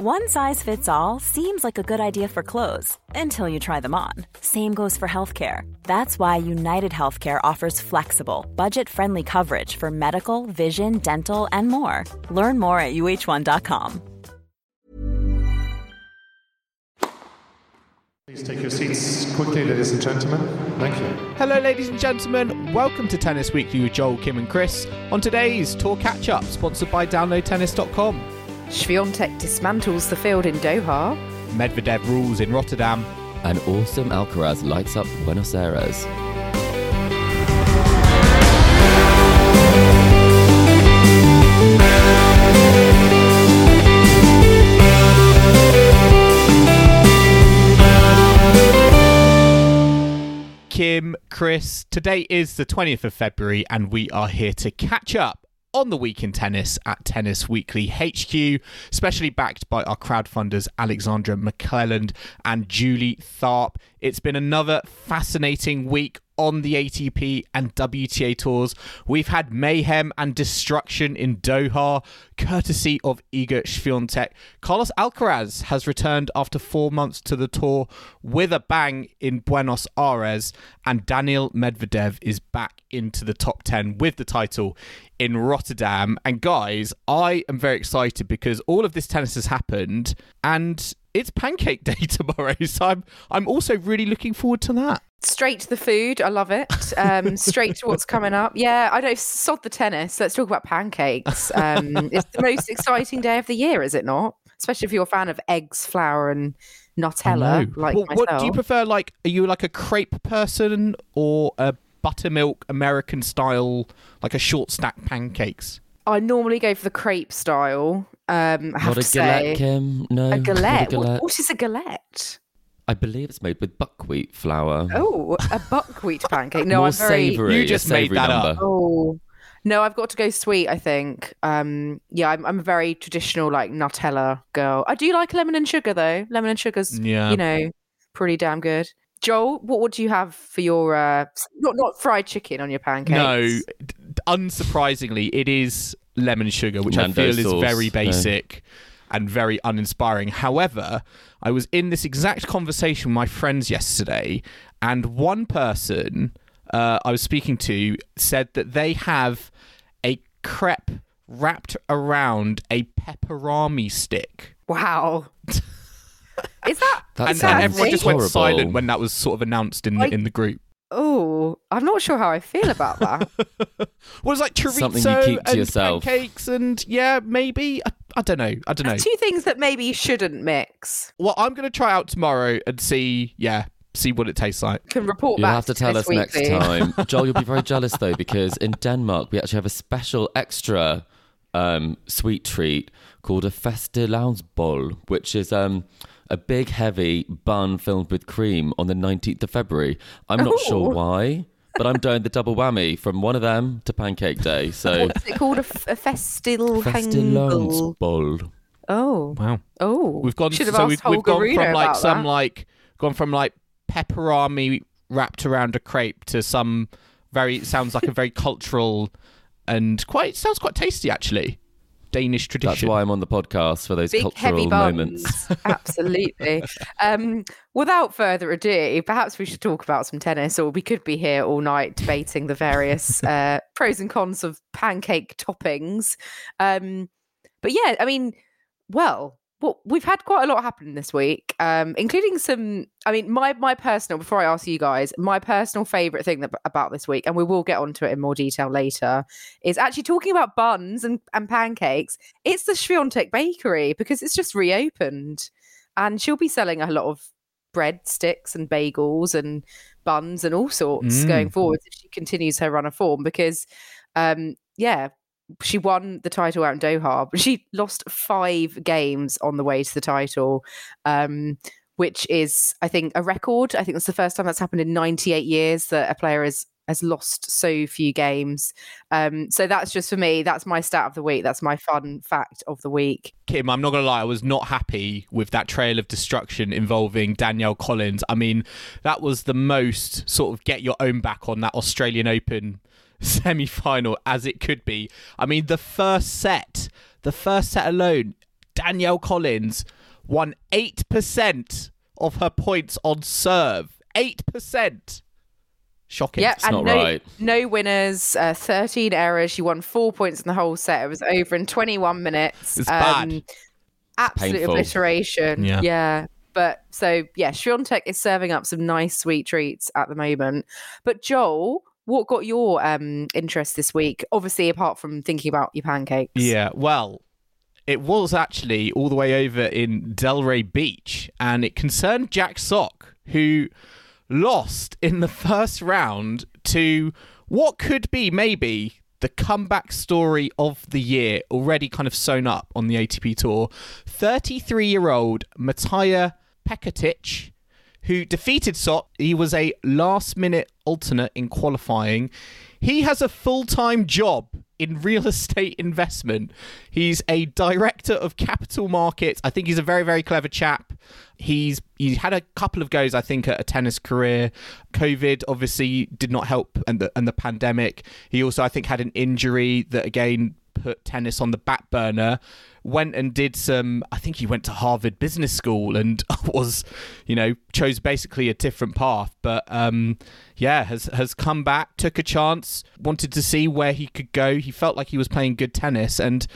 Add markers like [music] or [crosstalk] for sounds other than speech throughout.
One size fits all seems like a good idea for clothes until you try them on. Same goes for healthcare. That's why United Healthcare offers flexible, budget friendly coverage for medical, vision, dental, and more. Learn more at uh1.com. Please take your seats quickly, ladies and gentlemen. Thank you. Hello, ladies and gentlemen. Welcome to Tennis Weekly with Joel, Kim, and Chris. On today's Tour Catch Up, sponsored by DownloadTennis.com. Swiatek dismantles the field in Doha. Medvedev rules in Rotterdam. And awesome Alcaraz lights up Buenos Aires. Kim, Chris, today is the 20th of February, and we are here to catch up on the week in tennis at Tennis Weekly HQ, especially backed by our crowdfunders Alexandra McClelland and Julie Tharp. It's been another fascinating week on the ATP and WTA tours. We've had mayhem and destruction in Doha, courtesy of Iga Swiatek. Carlos Alcaraz has returned after four months to the tour with a bang in Buenos Aires, and Daniil Medvedev is back into the top 10 with the title in Rotterdam. And guys, I am very excited because all of this tennis has happened, and it's Pancake [laughs] Day tomorrow, so I'm I'm also really looking forward to that. Straight to the food, I love it. Um, [laughs] straight to what's coming up. Yeah, I don't sod the tennis. Let's talk about pancakes. Um, [laughs] it's the most exciting day of the year, is it not? Especially if you're a fan of eggs, flour, and Nutella, like well, myself. What do you prefer? Like, are you like a crepe person or a buttermilk American style, like a short stack pancakes? I normally go for the crepe style. Um, I have Not a to say. galette, Kim. No. A galette. a What- galette. what is a galette? I believe it's made with buckwheat flour. Oh, a buckwheat pancake. No, [laughs] More I'm very. savoury. You a just made savoury that up. Oh no, I've got to go sweet. I think. Um, yeah, I'm, I'm a very traditional like Nutella girl. I do like lemon and sugar though. Lemon and sugar's Yeah. you know pretty damn good. Joel, what would you have for your uh, not not fried chicken on your pancakes? No, d- d- unsurprisingly, it is lemon sugar, which I Nando feel is sauce, very no. basic and very uninspiring. However, I was in this exact conversation with my friends yesterday, and one person uh, I was speaking to said that they have a crepe wrapped around a pepperami stick. Wow. [laughs] Is that? That and, sounds and everyone just went horrible. silent when that was sort of announced in the, Like- in the group. Oh, I'm not sure how I feel about that. [laughs] Well, it's like chorizo Something you keep to and yourself. pancakes, and yeah, maybe I, I don't know. I don't know. Two things that maybe you shouldn't mix. Well, I'm going to try out tomorrow and see, yeah, see what it tastes like. Can report You'll back have to tell Tennis us next Weekly. time. [laughs] Joel, you'll be very jealous though, because in Denmark we actually have a special extra um, sweet treat called a fastelavnsbolle, which is um, a big, heavy bun filled with cream on the 19th of February. I'm not sure why, but I'm doing the double whammy from one of them to Pancake Day. So What's it called? A, f- a festil hangbul. fastelavnsbolle. Oh, Wow, oh. we've gone Should have so asked we've, we've Holger gone Reno from like about some that. like gone from like pepperami wrapped around a crepe to some very sounds like a very [laughs] cultural and quite sounds quite tasty actually. Danish tradition. That's why I'm on the podcast for those big cultural moments. [laughs] Absolutely. Um, without further ado, perhaps we should talk about some tennis, or we could be here all night debating the various [laughs] uh, pros and cons of pancake toppings. Um, but yeah, I mean, well, well, we've had quite a lot happen this week, um, including some. I mean, my my personal. Before I ask you guys, my personal favorite thing that, about this week, and we will get onto it in more detail later, is actually talking about buns and, and pancakes. It's the Swiatek Bakery because it's just reopened, and she'll be selling a lot of bread sticks and bagels and buns and all sorts Mm. going forward if she continues her run of form. Because, um, yeah, she won the title out in Doha, but she lost five games on the way to the title, um, which is, I think, a record. I think that's the first time that's happened in 98 years that a player has has lost so few games. Um, so that's just for me. That's my stat of the week. That's my fun fact of the week. Kim, I'm not going to lie, I was not happy with that trail of destruction involving Danielle Collins. I mean, that was the most sort of get your own back on that Australian Open [laughs] semi final as it could be. I mean, the first set, the first set alone, Danielle Collins won 8% of her points on serve. 8%. Shocking. Yeah, It's and not no, right. no winners, uh, 13 errors. She won four points in the whole set. It was over in 21 minutes. It's bad. Absolute painful. obliteration. Yeah. Yeah. But so, yeah, Swiatek is serving up some nice sweet treats at the moment. But Joel, what got your um, interest this week? Obviously, apart from thinking about your pancakes. Yeah, well, it was actually all the way over in Delray Beach, and it concerned Jack Sock, who lost in the first round to what could be maybe the comeback story of the year, already kind of sewn up on the ATP Tour. 33 year old Matija Pecotic, who defeated Sock. He was a last minute alternate in qualifying. He has a full time job in real [laughs] estate investment. He's a director of capital markets. I think he's a very, very clever chap. He's he had a couple of goes, I think, at a tennis career. COVID obviously did not help, and the and the pandemic. He also, I think, had an injury that again put tennis on the back burner. Went and did some. I think he went to Harvard Business School and [laughs] was, you know, chose basically a different path. But um, yeah, has has come back, took a chance, wanted to see where he could go. He felt like he was playing good tennis, and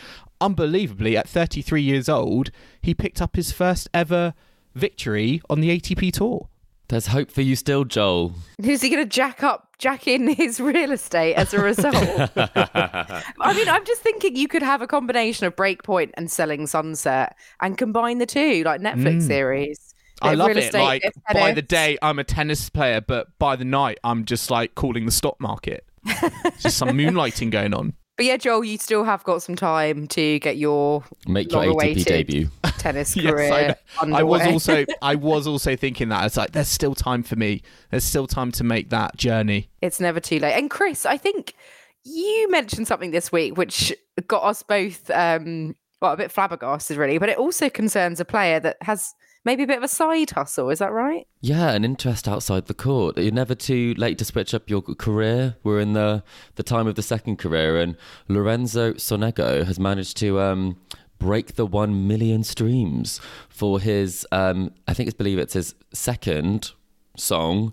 unbelievably, at 33 years old, he picked up his first ever victory on the ATP Tour. There's hope for you still, Joel. Who's he going to jack up, jack in his real estate as a result? [laughs] I mean, I'm just thinking you could have a combination of Breakpoint and Selling Sunset and combine the two, like Netflix series. Mm. I love it. Like by the day, I'm a tennis player, but by the night, I'm just like calling the stock market. [laughs] just some moonlighting going on. But yeah, Joel, you still have got some time to get your Make your ATP debut. Tennis [laughs] Yes, career I, I was also [laughs] I was also thinking that it's like there's still time for me. There's still time to make that journey. It's never too late. And Chris, I think you mentioned something this week which got us both um well a bit flabbergasted really, but it also concerns a player that has maybe a bit of a side hustle, is that right? Yeah, an interest outside the court. You're never too late to switch up your career. We're in the the time of the second career, and Lorenzo Sonego has managed to um, break the one million streams for his. Um, I think it's believe it's his second song,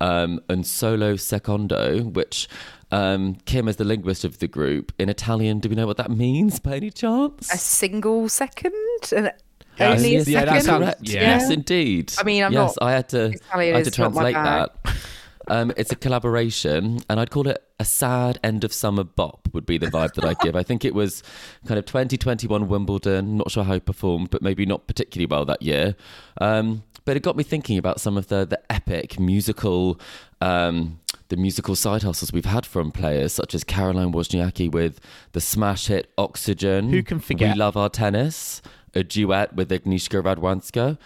um, and solo secondo, which. Um, Kim, as the linguist of the group, in Italian, do we know what that means by any chance? A single second? And Yeah, only a yeah, second? that sounds- yeah. Yes, indeed. I mean, I'm yes, not- I had to. Italian I had to is not my translate that. [laughs] Um, it's a collaboration, and I'd call it a sad end of summer bop. Would be the vibe that I give. I think it was kind of 2021 Wimbledon. Not sure how he performed, but maybe not particularly well that year. Um, but it got me thinking about some of the the epic musical. Um, the musical side hustles we've had from players such as Caroline Wozniacki with the smash hit Oxygen. Who can forget? We love our tennis. A duet with Agnieszka Radwanska.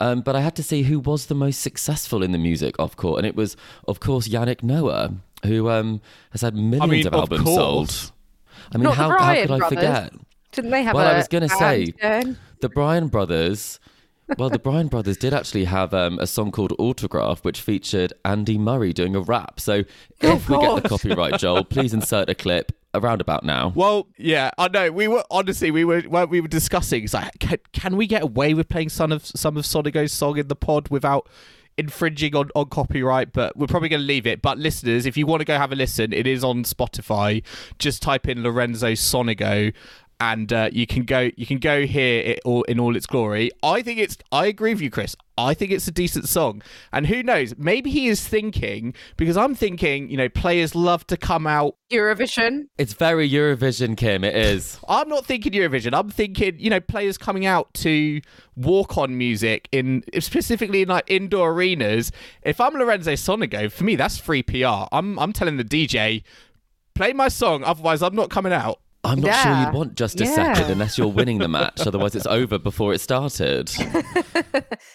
Um, but I had to see who was the most successful in the music off court, and it was, of course, Yannick Noah, who um, has had millions mean, of of albums course. sold. I mean, Not the how, how could I brothers. forget? Didn't they have Well, a I was gonna say- band going? The Bryan brothers. Well, the Bryan brothers did actually have um, a song called Autograph, which featured Andy Murray doing a rap. So if we get the copyright, Joel, please insert a clip around about now. Well, yeah, I know. We were honestly we were we were discussing. It's like, can, can we get away with playing some of some of Sonego's song in the pod without infringing on, on copyright? But we're probably going to leave it. But listeners, if you want to go have a listen, it is on Spotify. Just type in Lorenzo Sonego. And uh, you can go, you can go hear it all in all its glory. I think it's. I agree with you, Chris. I think it's a decent song. And who knows? Maybe he is thinking because I'm thinking. You know, players love to come out Eurovision. It's very Eurovision, Kim. It is. [laughs] I'm not thinking Eurovision. I'm thinking, you know, players coming out to walk on music in specifically in like indoor arenas. If I'm Lorenzo Sonego, for me that's free PR. I'm I'm telling the DJ, play my song, otherwise I'm not coming out. I'm not sure you'd want just a Yeah. second unless you're winning the [laughs] match. Otherwise, it's over before it started. [laughs]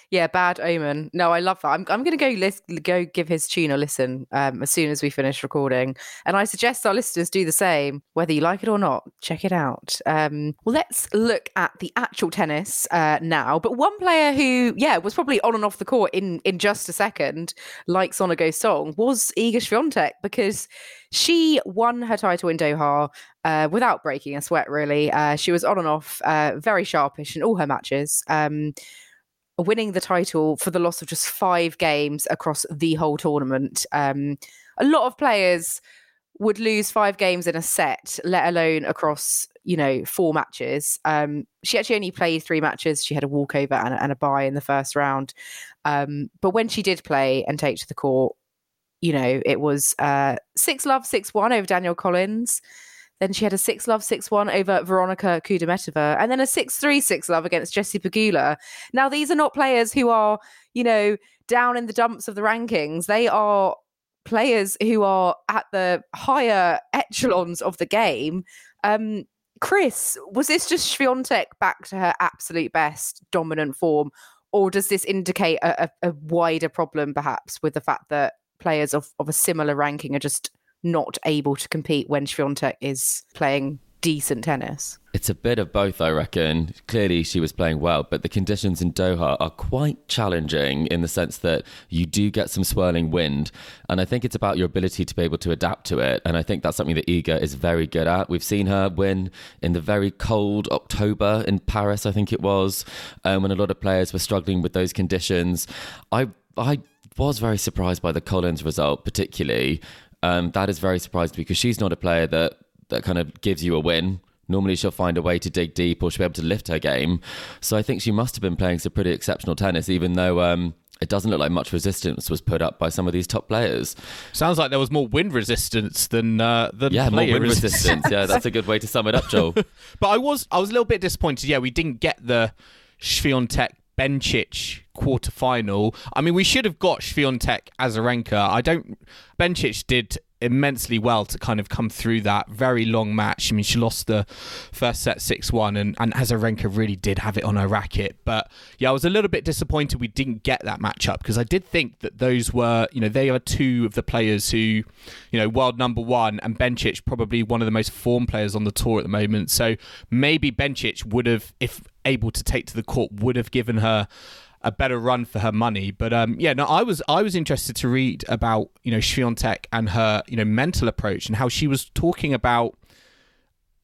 Yeah, bad omen. No, I love that. I'm, I'm going to go go give his tune a listen um, as soon as we finish recording, and I suggest our listeners do the same, whether you like it or not. Check it out. Um, well, let's look at the actual tennis uh, now. But one player who, yeah, was probably on and off the court in in just a second, like Sonego's song, was Iga Swiatek because she won her title in Doha uh, without breaking a sweat, really. Uh, she was on and off, uh, very sharpish in all her matches, um, winning the title for the loss of just five games across the whole tournament. Um, a lot of players would lose five games in a set, let alone across, you know, four matches. Um, she actually only played three matches. She had a walkover and, and a bye in the first round. Um, but when she did play and take to the court, you know, it was uh, six love, six one over Danielle Collins. Then she had a six love, six one over Veronika Kudermetova, and then a six three, six love against Jessie Pegula. Now, these are not players who are, you know, down in the dumps of the rankings. They are players who are at the higher echelons of the game. Um, Chris, was this just Swiatek back to her absolute best dominant form, or does this indicate a, a, a wider problem, perhaps, with the fact that players of, of a similar ranking are just not able to compete when Swiatek is playing decent tennis? It's a bit of both, I reckon. Clearly, she was playing well, but the conditions in Doha are quite challenging in the sense that you do get some swirling wind. And I think it's about your ability to be able to adapt to it. And I think that's something that Iga is very good at. We've seen her win in the very cold October in Paris, I think it was, um, when a lot of players were struggling with those conditions. I, I was very surprised by the Collins result, particularly. Um, that is very surprised because she's not a player that that kind of gives you a win. Normally, she'll find a way to dig deep or she'll be able to lift her game. So I think she must have been playing some pretty exceptional tennis, even though um, it doesn't look like much resistance was put up by some of these top players. Sounds like there was more wind resistance than uh, than yeah, more wind resistance. resistance. yeah, that's a good way to sum it up, Joel. [laughs] but I was I was a little bit disappointed. Yeah, we didn't get the Swiatek Bencic quarter final. I mean, we should have got Swiatek Azarenka. I don't. Bencic did immensely well to kind of come through that very long match. I mean, she lost the first set 6 1, and, and Azarenka really did have it on her racket. But yeah, I was a little bit disappointed we didn't get that matchup because I did think that those were, you know, they are two of the players who, you know, world number one, and Bencic probably one of the most formed players on the tour at the moment. So maybe Bencic would have, if able to take to the court, would have given her a better run for her money. But um, yeah, no, I was I was interested to read about you know Swiatek and her you know mental approach and how she was talking about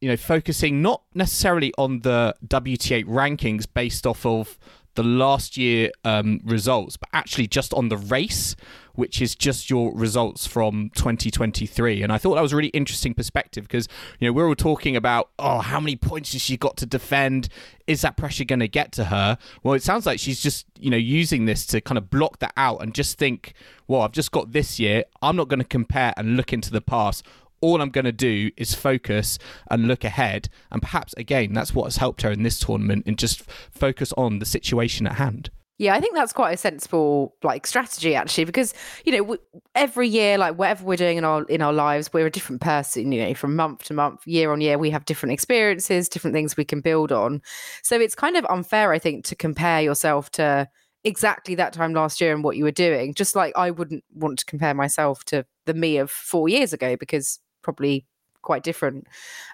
you know focusing not necessarily on the WTA rankings based off of the last year um, results, but actually just on the race, which is just your results from 2023. And I thought that was a really interesting perspective because you know we're all talking about oh how many points has she got to defend? Is that pressure going to get to her? Well, it sounds like she's just you know using this to kind of block that out and just think, well, I've just got this year. I'm not going to compare and look into the past all I'm going to do is focus and look ahead. And perhaps, again, that's what has helped her in this tournament and just focus on the situation at hand. Yeah, I think that's quite a sensible like strategy actually, because you know w- every year, like whatever we're doing in our in our lives, we're a different person. You know, from month to month, year on year, we have different experiences, different things we can build on. So it's kind of unfair, I think, to compare yourself to exactly that time last year and what you were doing. Just like I wouldn't want to compare myself to the me of four years ago because probably quite different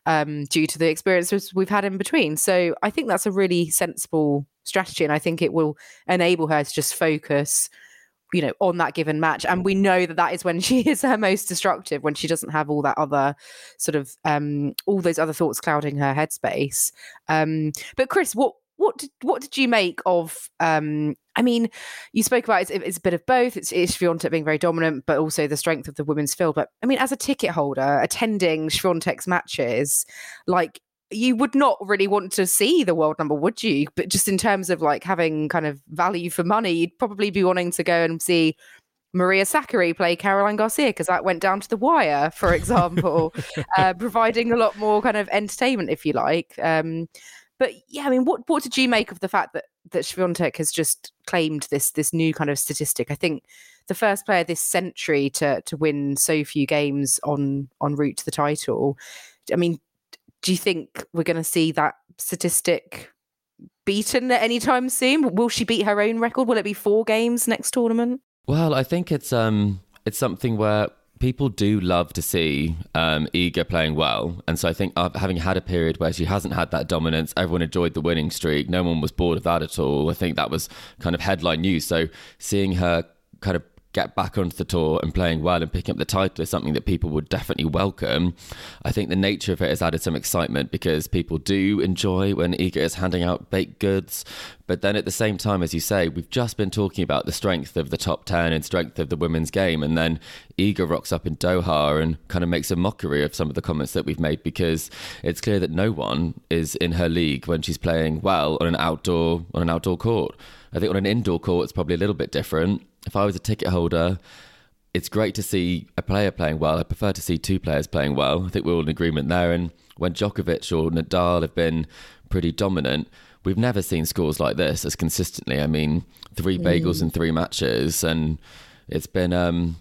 um, due to the experiences we've had in between. So I think that's a really sensible strategy, and I think it will enable her to just focus, you know, on that given match. And we know that that is when [laughs] she is her most destructive, when she doesn't have all that other sort of um, all those other thoughts clouding her headspace. Um, but Chris, what what did, what did you make of? Um, I mean, you spoke about it's, it's a bit of both. It's, it's Swiatek being very dominant, but also the strength of the women's field. But I mean, as a ticket holder attending Swiatek's matches, like you would not really want to see the world number, would you? But just in terms of like having kind of value for money, you'd probably be wanting to go and see Maria Sakkari play Caroline Garcia because that went down to the wire, for example, [laughs] uh, providing a lot more kind of entertainment, if you like. Um, but yeah, I mean, what what did you make of the fact that that Swiatek has just claimed this this new kind of statistic? I think the first player this century to to win so few games on on route to the title. I mean, do you think we're going to see that statistic beaten at any time soon? Will she beat her own record? Will it be four games next tournament? Well, I think it's um it's something where people do love to see um, Iga playing well. And so I think uh, having had a period where she hasn't had that dominance, everyone enjoyed the winning streak. No one was bored of that at all. I think that was kind of headline news. So seeing her kind of get back onto the tour and playing well and picking up the title is something that people would definitely welcome. I think the nature of it has added some excitement because people do enjoy when Iga is handing out baked goods. But then at the same time, as you say, we've just been talking about the strength of the top 10 and strength of the women's game. And then Iga rocks up in Doha and kind of makes a mockery of some of the comments that we've made because it's clear that no one is in her league when she's playing well on an outdoor on an outdoor court. I think on an indoor court, it's probably a little bit different if I was a ticket holder, it's great to see a player playing well. I prefer to see two players playing well. I think we're all in agreement there. And when Djokovic or Nadal have been pretty dominant, we've never seen scores like this as consistently. I mean, three bagels mm. in three matches, and it's been um,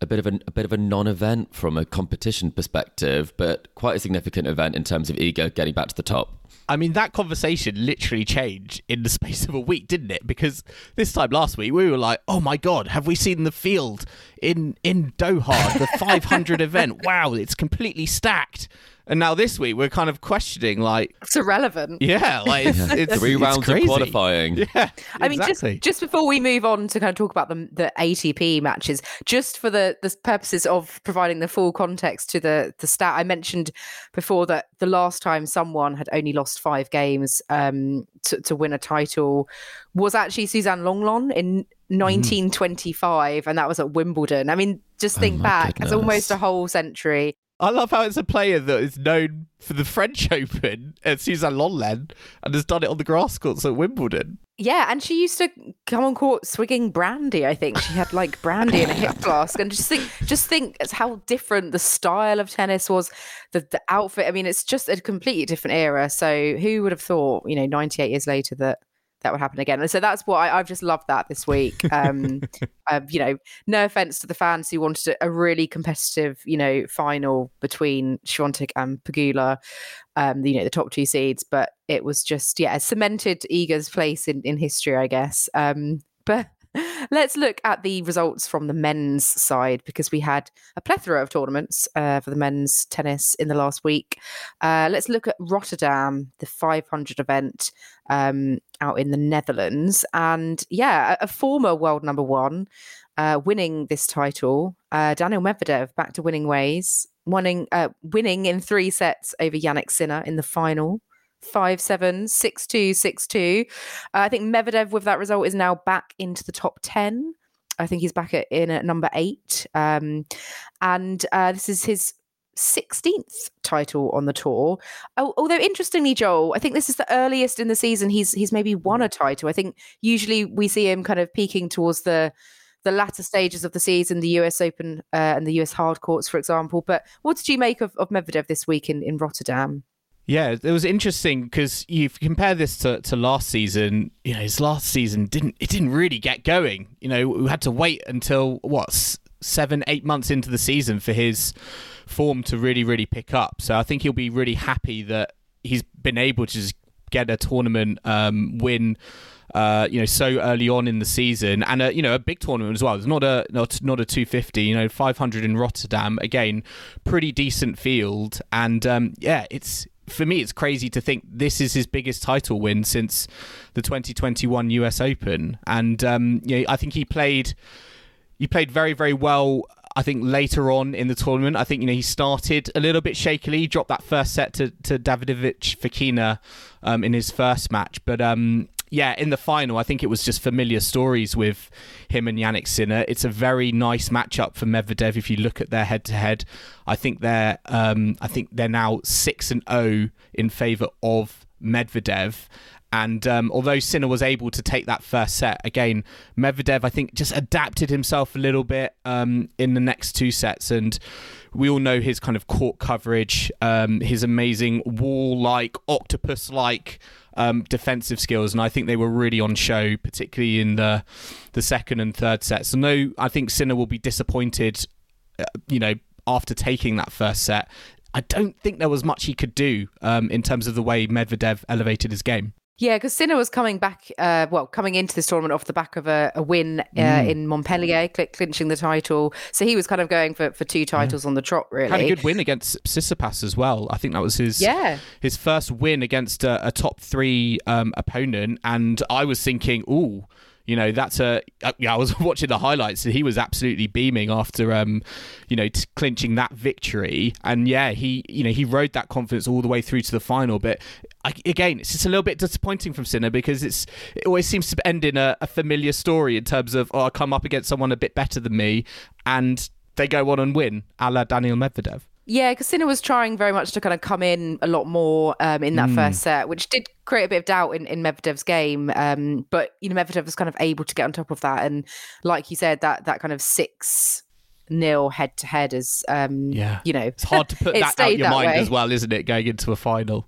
a bit of a, a bit of a non-event from a competition perspective, but quite a significant event in terms of Iga getting back to the top. I mean, that conversation literally changed in the [laughs] space of a week, didn't it? Because this time last week, we were like, oh my God, have we seen the field in, in Doha, the [laughs] 500 event? Wow, it's completely stacked. And now this week we're kind of questioning like it's irrelevant. Yeah, like it's, [laughs] it's three it's rounds crazy. of qualifying. Yeah, I mean, just just before we move on to kind of talk about the the ATP matches, just for the the purposes of providing the full context to the the stat, I mentioned before that the last time someone had only lost five games um, to, to win a title was actually Suzanne Lenglen in 1925, mm. and that was at Wimbledon. I mean, just oh think oh back; goodness. it's almost a whole century. I love how it's a player that is known for the French [laughs] Open at Suzanne Lenglen and has done it on the grass courts at Wimbledon. Yeah, and she used to come on court swigging brandy. I think she had like brandy in a hip [laughs] flask, and just think, just think how different the style of tennis was, the the outfit. I mean, it's just a completely different era. So who would have thought, you know, ninety eight years later that that would happen again. And so that's what I, have just loved that this week. [laughs] Um, uh, you know, no offense to the fans who wanted a, really competitive, you know, final between Swiatek and Pegula, um, you know, the top two seeds, but it was just, yeah, cemented Iga's place in, in history, I guess. Um, but Let's look at the results from the men's side because we had a plethora of tournaments uh, for the men's tennis in the last week. Uh, let's look at Rotterdam, the 500 event um, out in the Netherlands. And yeah, a, a former world number one uh, winning this title, uh, Daniil Medvedev back to winning ways, winning, uh, winning in three sets over Jannik Sinner in the final five seven six two six two. Uh, I think Medvedev with that result is now back into the top ten. I think he's back at, in at number eight, um, and uh, this is his 16th title on the tour. Although interestingly, Joel, I think this is the earliest in the season he's he's maybe won a title. I think usually we see him kind of peaking towards the the latter stages of the season, the US Open uh, and the US hard courts, for example. But what did you make of, of Medvedev this week in, in Rotterdam? Yeah, it was interesting because you compare this to, to last season. You know, his last season didn't it didn't really get going. You know, we had to wait until what seven, eight months into the season for his form to really, really pick up. So I think he'll be really happy that he's been able to just get a tournament um, win. Uh, you know, so early on in the season, and a, you know, a big tournament as well. It's not a not not a 250. You know, 500 in Rotterdam again, pretty decent field, and um, yeah, it's for me, it's crazy to think this is his biggest title win since the 2021 US Open, and um, you know, I think he played he played very very well. I think later on in the tournament, I think you know he started a little bit shakily, dropped that first set to to Davidovich Fokina um, in his first match, but um, yeah, in the final, I think it was just familiar stories with him and Yannick Sinner. It's a very nice matchup for Medvedev. If you look at their head-to-head, I think they're um, I think they're now six and zero oh in favour of Medvedev. And um, although Sinner was able to take that first set, again, Medvedev, I think, just adapted himself a little bit um, in the next two sets. And we all know his kind of court coverage, um, his amazing wall like, octopus like um, defensive skills, and I think they were really on show, particularly in the the second and third sets. So no, I think Sinner will be disappointed, uh, you know, after taking that first set. I don't think there was much he could do um, in terms of the way Medvedev elevated his game. Yeah, because Sinner was coming back, uh, well, coming into this tournament off the back of a, a win uh, mm. in Montpellier, cl- clinching the title. So he was kind of going for, for two titles yeah. on the trot, really. Had a good win against Tsitsipas as well. I think that was his yeah. his first win against a, a top three um, opponent. And I was thinking, ooh, You know, that's a uh, yeah. I was [laughs] watching the highlights, and he was absolutely beaming after um, you know, t- clinching that victory. And yeah, he you know he rode that confidence all the way through to the final. But I, again, it's just a little bit disappointing from Sinner because it's it always seems to end in a, a familiar story in terms of oh, I come up against someone a bit better than me, and they go on and win, a la Daniil Medvedev. Yeah, because Sinner was trying very much to kind of come in a lot more um, in that mm. first set, which did create a bit of doubt in, in Medvedev's game. Um, but you know, Medvedev was kind of able to get on top of that, and like you said, that that kind of six nil head to head is um, yeah, you know, it's hard to put [laughs] that out your mind way. as well, isn't it? Going into a final.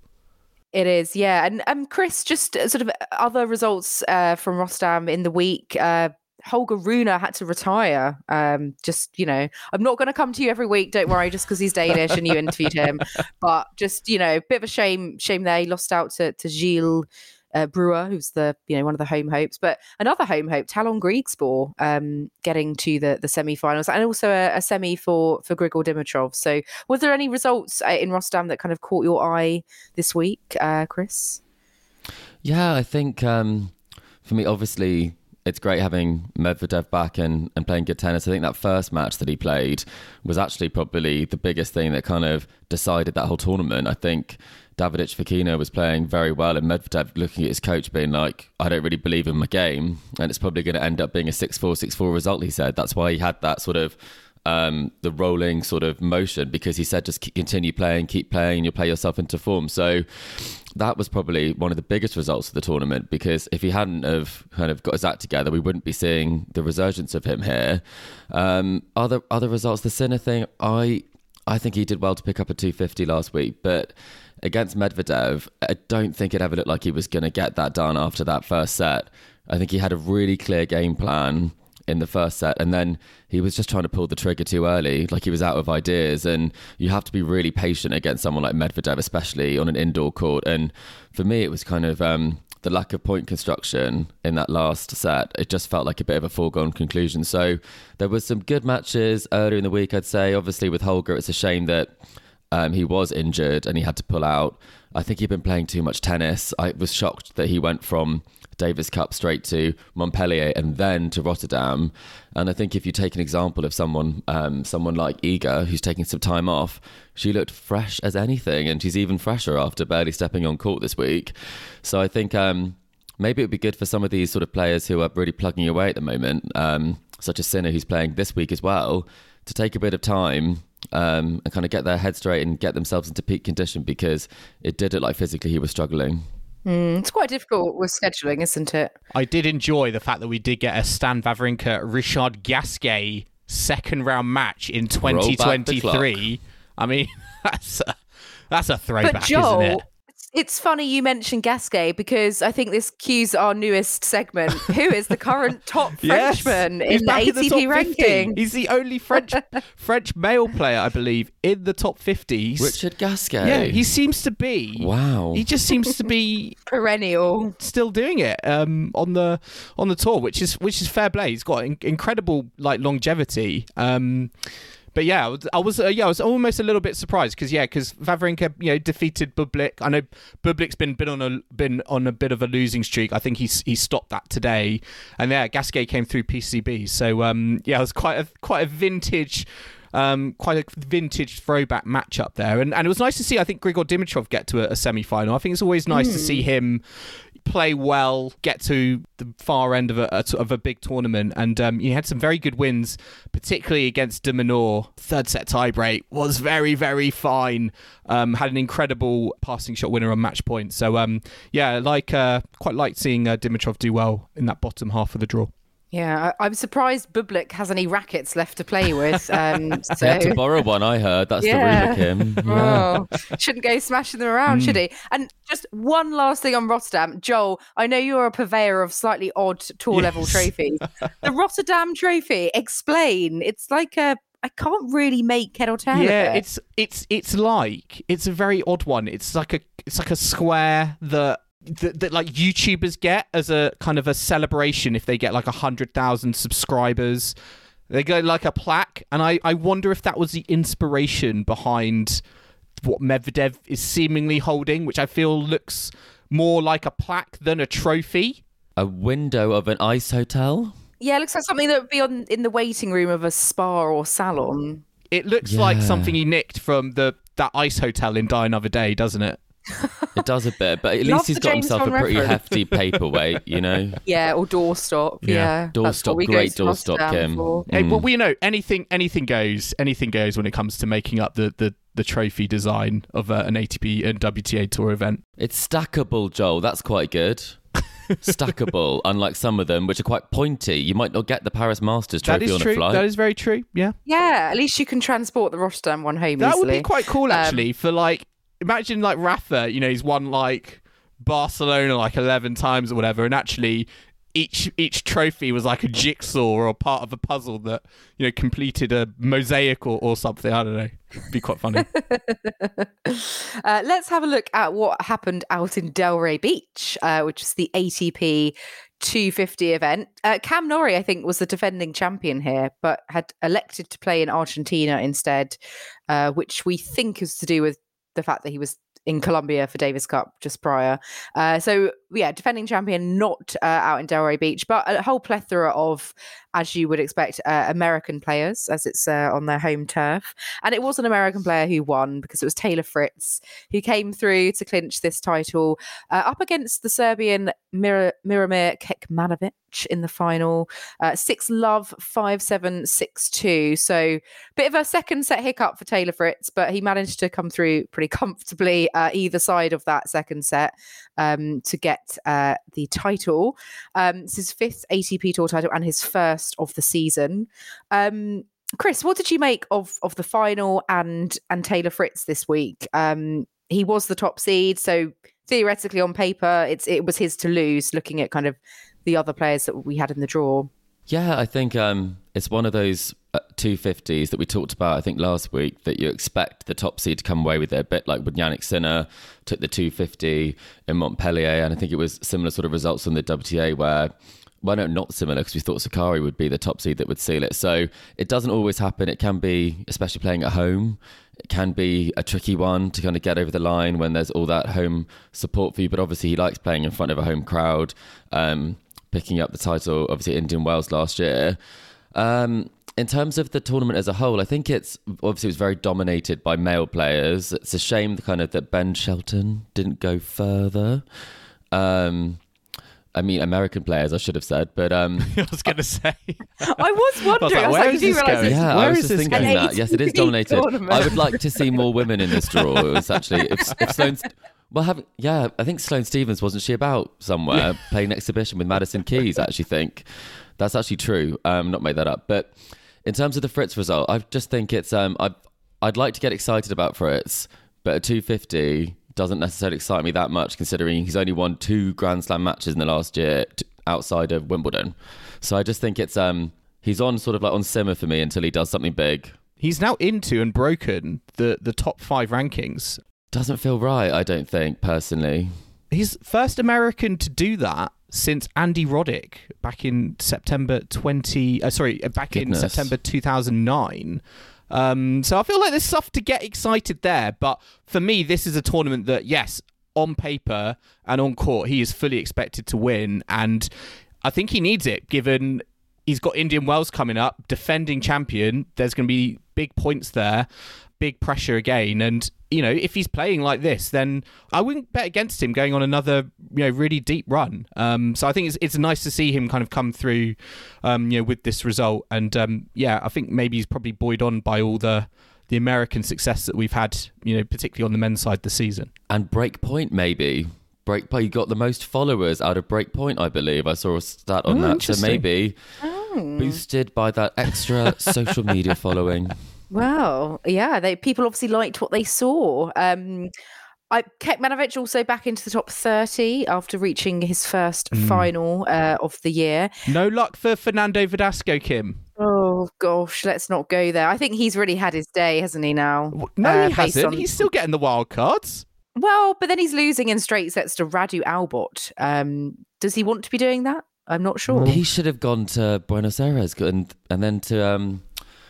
It is, yeah. And um, Chris, just sort of other results uh, from Rotterdam in the week. Uh, Holger Rune had to retire. Um, just you know, I'm not going to come to you every week. Don't worry, just because he's Danish and you interviewed him. [laughs] But just you know, a bit of a shame. Shame there. He lost out to to Gijs. Uh, Brouwer, who's the you know one of the home hopes, but another home hope, Tallon Griekspoor, um, getting to the the semi-finals, and also a, a, semi for for Grigor Dimitrov. So, was there any results uh, in Rotterdam that kind of caught your eye this week, uh, Chris? Yeah, I think um, for me, obviously, it's great having Medvedev back and, and playing good tennis. I think that first match that he played was actually probably the biggest thing that kind of decided that whole tournament. I think Davidovich Fokina was playing very well, and Medvedev looking at his coach being like, I don't really believe in my game, and it's probably going to end up being a 6 4 6 4 result, he said. That's why he had that sort of um, the rolling sort of motion because he said just continue playing, keep playing, and you'll play yourself into form. So that was probably one of the biggest results of the tournament because if he hadn't have kind of got his act together, we wouldn't be seeing the resurgence of him here. Um, other other results, the Sinner thing, I I think he did well to pick up a 250 last week, but against Medvedev, I don't think it ever looked like he was going to get that done after that first set. I think he had a really clear game plan in the first set, and then he was just trying to pull the trigger too early, like he was out of ideas. And you have to be really patient against someone like Medvedev, especially on an indoor court. And for me, it was kind of um, the lack of point construction in that last set. It just felt like a bit of a foregone conclusion. So there was some good matches earlier in the week, I'd say. Obviously, with Holger, it's a shame that. Um, he was injured and he had to pull out. I think he'd been playing too much tennis. I was shocked that he went from Davis Cup straight to Montpellier and then to Rotterdam. And I think if you take an example of someone, um, someone like Iga, who's taking some time off, she looked fresh as anything, and she's even fresher after barely stepping on court this week. So I think um, maybe it would be good for some of these sort of players who are really plugging away at the moment, um, such as Sinner, who's playing this week as well, to take a bit of time um, and kind of get their head straight and get themselves into peak condition because it did it like physically he was struggling. Mm, it's quite difficult with scheduling, isn't it? I did enjoy the fact that we did get a Stan Wawrinka Richard Gasquet second round match in 2023. I mean, [laughs] that's a, that's a throwback, but Joel, isn't it? It's funny you mentioned Gasquet because I think this cues our newest segment. [laughs] Who is the current top yes, Frenchman in the ATP in the ranking? He's the only French [laughs] French male player, I believe, in the top 50s. Richard Gasquet. Yeah, he seems to be. Wow. He just seems to be [laughs] perennial, still doing it um, on the on the tour, which is which is fair play. He's got in- incredible like longevity. Um, but yeah, I was uh, yeah, I was almost a little bit surprised because yeah, because Wawrinka you know defeated Bublik. I know Bublik's been been on a been on a bit of a losing streak. I think he's he stopped that today, and yeah, Gasquet came through PCB. So um, yeah, it was quite a quite a vintage. Um, quite a vintage throwback matchup there, and and it was nice to see. I think Grigor Dimitrov get to a, a semi final. I think it's always nice mm. to see hmm. him play well, get to the far end of a, of a big tournament, and um, he had some very good wins, particularly against de Minaur. Third set tiebreak was very very fine. Um, had an incredible passing shot winner on match point. So um, yeah, like uh, quite like seeing uh, Dimitrov do well in that bottom half of the draw. Yeah, I, am surprised Bublik has any rackets left to play with. [laughs] Um, so. He had to borrow one. I heard that's yeah. the rumor, Kim. [laughs] Yeah. Oh, shouldn't go smashing them around, mm. should he? And just one last thing on Rotterdam, Joel. I know you're a purveyor of slightly odd tour yes. level trophies. [laughs] the Rotterdam Trophy. Explain. It's like a I can't really make head or tail. Yeah, it. it's it's it's like it's a very odd one. It's like a it's like a square that that, that like YouTubers get as a kind of a celebration if they get like a hundred thousand subscribers. They get like a plaque, and I, I wonder if that was the inspiration behind what Medvedev is seemingly holding, which I feel looks more like a plaque than a trophy. a window of an ice hotel. Yeah, it looks like something that would be on in the waiting room of a spa or salon. It looks like something he nicked from the that ice hotel in Die Another Day, doesn't it? It does a bit, but at least he's got James himself a pretty reference. hefty paperweight, you know. [laughs] Yeah, or doorstop. Yeah. Yeah, Doorstop, we go great doorstop, Kim. for. Hey, Mm. well, we know anything anything goes. Anything goes when it comes to making up the the, the trophy design of uh, an ATP and WTA Tour event. It's stackable, Joel. That's quite good. [laughs] stackable, unlike some of them, which are quite pointy. You might not get the Paris Masters That trophy is on true. a flight. That is very true. Yeah, Yeah, at least you can transport the Rotterdam one home that would be quite cool Um, actually. for like, imagine like Rafa. You know, he's won like Barcelona like eleven times or whatever, and actually. Each each trophy was like a jigsaw or a part of a puzzle that you know completed a mosaic or, or something. I don't know. It'd be quite funny. [laughs] Uh, let's have a look at what happened out in Delray Beach, uh, which is the ATP 250 event. Uh, Cam Norrie, I think, was the defending champion here, but had elected to play in Argentina instead, uh, which we think is to do with the fact that he was in Colombia for Davis Cup just prior. Uh, so yeah, defending champion not uh, out in Delray Beach, but a whole plethora of, as you would expect, uh, American players as it's uh, on their home turf. And it was an American player who won because it was Taylor Fritz who came through to clinch this title uh, up against the Serbian Mir- Miomir Kekmanovic in the final. Uh, six love, five seven six two. So bit of a second set hiccup for Taylor Fritz, but he managed to come through pretty [laughs] comfortably uh, either side of that second set um, to get uh, the title. Um, it's his fifth ATP Tour title and his first of the season. Um, Chris, what did you make of of the final and and Taylor Fritz this week? Um, he was the top seed, so theoretically on paper, it's it was his to lose. Looking at kind of the other players that we had in the draw. Yeah, I think um, it's one of those uh, 250s that we talked about, I think, last week, that you expect the top seed to come away with it, a bit like when Jannik Sinner took the 250 in Montpellier. And I think it was similar sort of results on the WTA where, well, no, not similar, because we thought Sakkari would be the top seed that would seal it. So it doesn't always happen. It can be, especially playing at home, it can be a tricky one to kind of get over the line when there's all that home support for you. But obviously, he likes playing in front of a home crowd. Um, picking up the title, obviously Indian Wells last year. Um, in terms of the tournament as a whole, I think it's obviously it was very dominated by male players. It's a shame, kind of, that Ben Shelton didn't go further. Um, I mean, American players, I should have said, but um, [laughs] I was going to say. I was wondering. like, I was where like, is you this going? yeah, Where I was is just this thinking going? that. Yes, it is [laughs] dominated. tournament. I would like to see more women in this draw. It was actually if, if Sloane's. Well, having yeah, I think Sloane Stevens wasn't she about somewhere playing an exhibition with Madison Keys? I actually think that's actually true. Um, not made that up. But in terms of the Fritz result, I just think it's um, I I'd like to get excited about Fritz, but a 250 doesn't necessarily excite me that much, considering he's only won two Grand Slam matches in the last year t- outside of Wimbledon. So I just think it's um, he's on sort of like on simmer for me until he does something big. He's now into and broken the, the top five rankings. Doesn't feel right, I don't think, personally. He's first American to do that since Andy Roddick back in September 20. Uh, sorry, back Goodness. in September 2009. Um, so I feel like there's stuff to get excited there. But for me, this is a tournament that, yes, on paper and on court, he is fully expected to win. And I think he needs it given he's got Indian Wells coming up, defending champion. There's going to be big points there, big pressure again. And, you know, if he's playing like this, then I wouldn't bet against him going on another, you know, really deep run. Um, so I think it's, it's nice to see him kind of come through, um, you know, with this result. And, um, yeah, I think maybe he's probably buoyed on by all the, the American success that we've had, you know, particularly on the men's side this season. And Breakpoint, maybe. Breakpoint, you got the most followers out of Breakpoint, I believe. I saw a stat on Oh, that. So interesting. maybe boosted by that extra [laughs] social media following. Well, yeah, they people obviously liked what they saw. Um, I Kekmanovic also back into the top thirty after reaching his first Mm. final uh, of the year. No luck for Fernando Verdasco, Kim. Oh gosh, let's not go there. I think he's really had his day, hasn't he? Now, No, Uh, he hasn't. on- He's still getting the wild cards. well, but then he's losing in straight sets to Radu Albot. Um, does he want to be doing that? I'm not sure. He should have gone to Buenos Aires and and then to um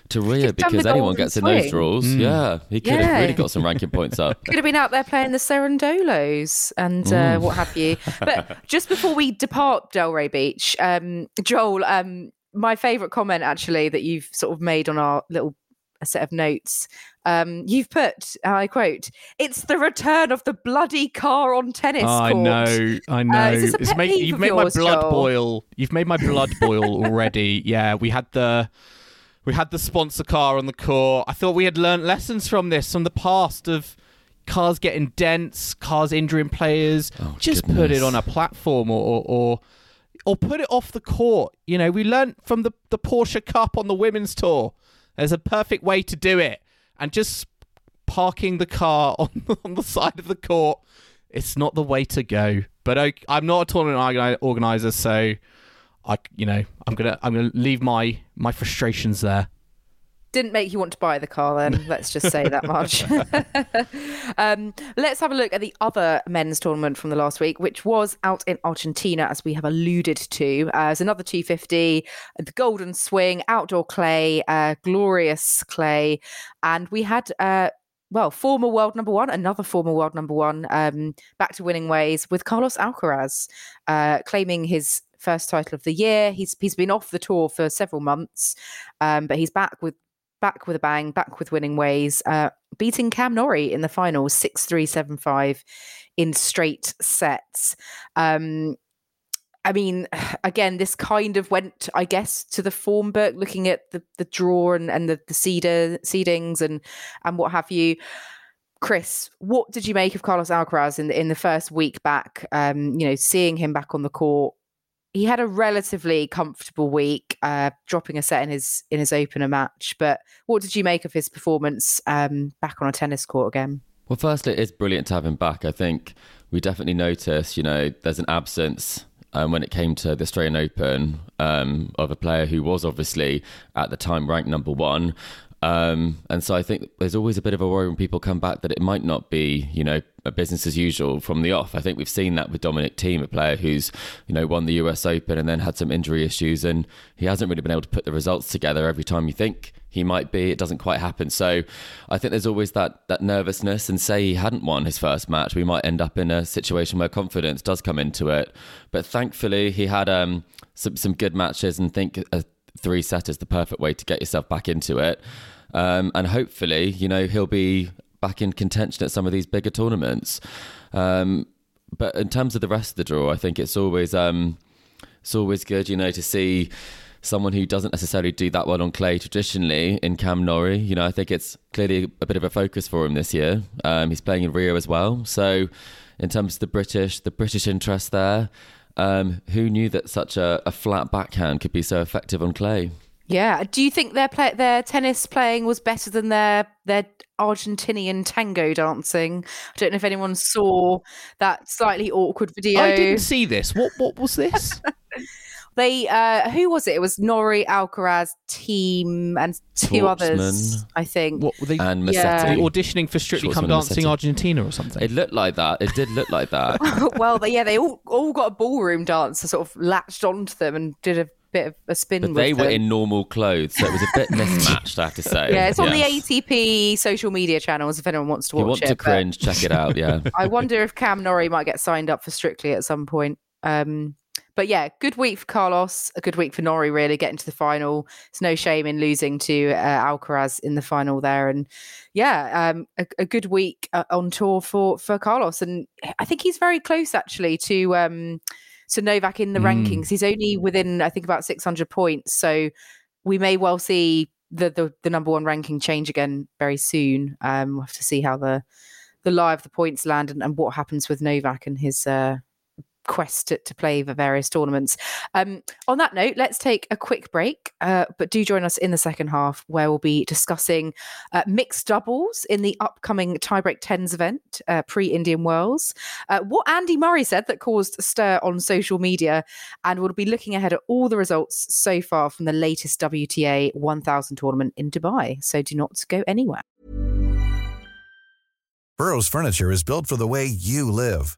to Rio Just done because anyone golden gets in those swing. draws. Yeah, he could have really got some ranking points up. [laughs] Could have been out there playing the Cerundolos and uh, what have you. But [laughs] just before we depart Delray Beach, um, Joel, um, my favourite comment actually that you've sort of made on our little set of notes, um, you've put, I quote, "It's the return of the bloody car on tennis Oh, I know, I know. is this a It's pet make- peeve you've of made yours, my blood Joel? boil. You've made my blood boil [laughs] already. Yeah, we had the we had the sponsor car on the court. I thought we had learnt lessons from this from the past of cars getting dents, cars injuring players. Oh, Just put it on a platform or, or or or put it off the court. You know, we learnt from the the Porsche Cup on the women's tour. There's a perfect way to do it, and just parking the car [laughs] on on the side of the court. It's not the way to go. But I, I'm not a tournament organizer, so I, you know, I'm gonna I'm gonna leave my my frustrations there. didn't make you want to buy the car then [laughs] let's just say that much. [laughs] Um, let's have a look at the other men's tournament from the last week which was out in argentina as we have alluded to. Uh, it's another 250 the golden swing outdoor clay uh, glorious clay. And we had uh, well, former world number one, another former world number one, um, back to winning ways with Carlos Alcaraz, uh, claiming his first title of the year. He's he's been off the tour for several months, um, but he's back with back with a bang, back with winning ways, uh, beating Cam Norrie in the finals, six three seven five in straight sets. Um, I mean, [sighs] again, this kind of went, I guess, to the form book, looking at the, the draw and, and the, the cedar seedings and and what have you. Chris, what did you make of Carlos Alcaraz in the, in the first week back? Um, you know, seeing him back on the court, he had a relatively comfortable week, uh, dropping a set in his in his opener match. But what did you make of his performance um, back on a tennis court again? Well, firstly, it is brilliant to have him back. I think we definitely noticed, you know, there's an absence um, when it came to the Australian Open um, of a player who was obviously at the time ranked number one. Um, and so I think there's always a bit of a worry when people come back that it might not be, you know, a business as usual from the off. I think we've seen that with Dominic Thiem, a player who's, you know, won the US Open and then had some injury issues, and he hasn't really been able to put the results together every time you think he might be. It doesn't quite happen. So I think there's always that that nervousness. And say he hadn't won his first match, we might end up in a situation where confidence does come into it. But thankfully, he had um, some some good matches, and think a three set is the perfect way to get yourself back into it. Um, and hopefully, you know, he'll be back in contention at some of these bigger tournaments. Um, but in terms of the rest of the draw, I think it's always um, it's always good, you know, to see someone who doesn't necessarily do that well on clay traditionally in Cam Norrie. You know, I think it's clearly a bit of a focus for him this year. Um, he's playing in Rio as well, so in terms of the British, the British interest there. Um, who knew that such a, a flat backhand could be so effective on clay? Yeah. Do you think their play, their tennis playing was better than their their Argentinian tango dancing? I don't know if anyone saw that slightly awkward video. I didn't see this. What what was this? [laughs] They uh who was it? It was Norrie, Alcaraz, Thiem, and two others, I think. what were they? And Yeah. Are they Musetti. auditioning for Strictly Come Schwartzman and Dancing Musetti. Argentina or something? It looked like that. It did look like that. [laughs] well, they, yeah, they all all got a ballroom dancer sort of latched onto them and did a bit of a spin But with they were them. in normal clothes, so it was a bit [laughs] mismatched, I have to say. Yeah, it's on Yes. the ATP social media channels if anyone wants to If watch you want it. to cringe, check it out. Yeah. [laughs] I wonder if Cam Norrie might get signed up for Strictly at some point. Um, but yeah, good week for Carlos, a good week for Norrie, really getting to the final. It's no shame in losing to uh, Alcaraz in the final there, and yeah, um, a, a good week uh, on tour for for Carlos, and I think he's very close actually to um, to Novak in the Mm. rankings. He's only within I think about six hundred points, so we may well see the, the the number one ranking change again very soon. Um, we'll have to see how the the lie of the points land and, and what happens with Novak and his uh, quest to, to play the various tournaments. Um, on that note, let's take a quick break, uh, but do join us in the second half where we'll be discussing uh, mixed doubles in the upcoming Tiebreak Tens event, uh, pre Indian Wells, uh, what Andy Murray said that caused a stir on social media, and we'll be looking ahead at all the results so far from the latest WTA 1000 tournament in Dubai. So do not go anywhere. Burrow's furniture is built for the way you live.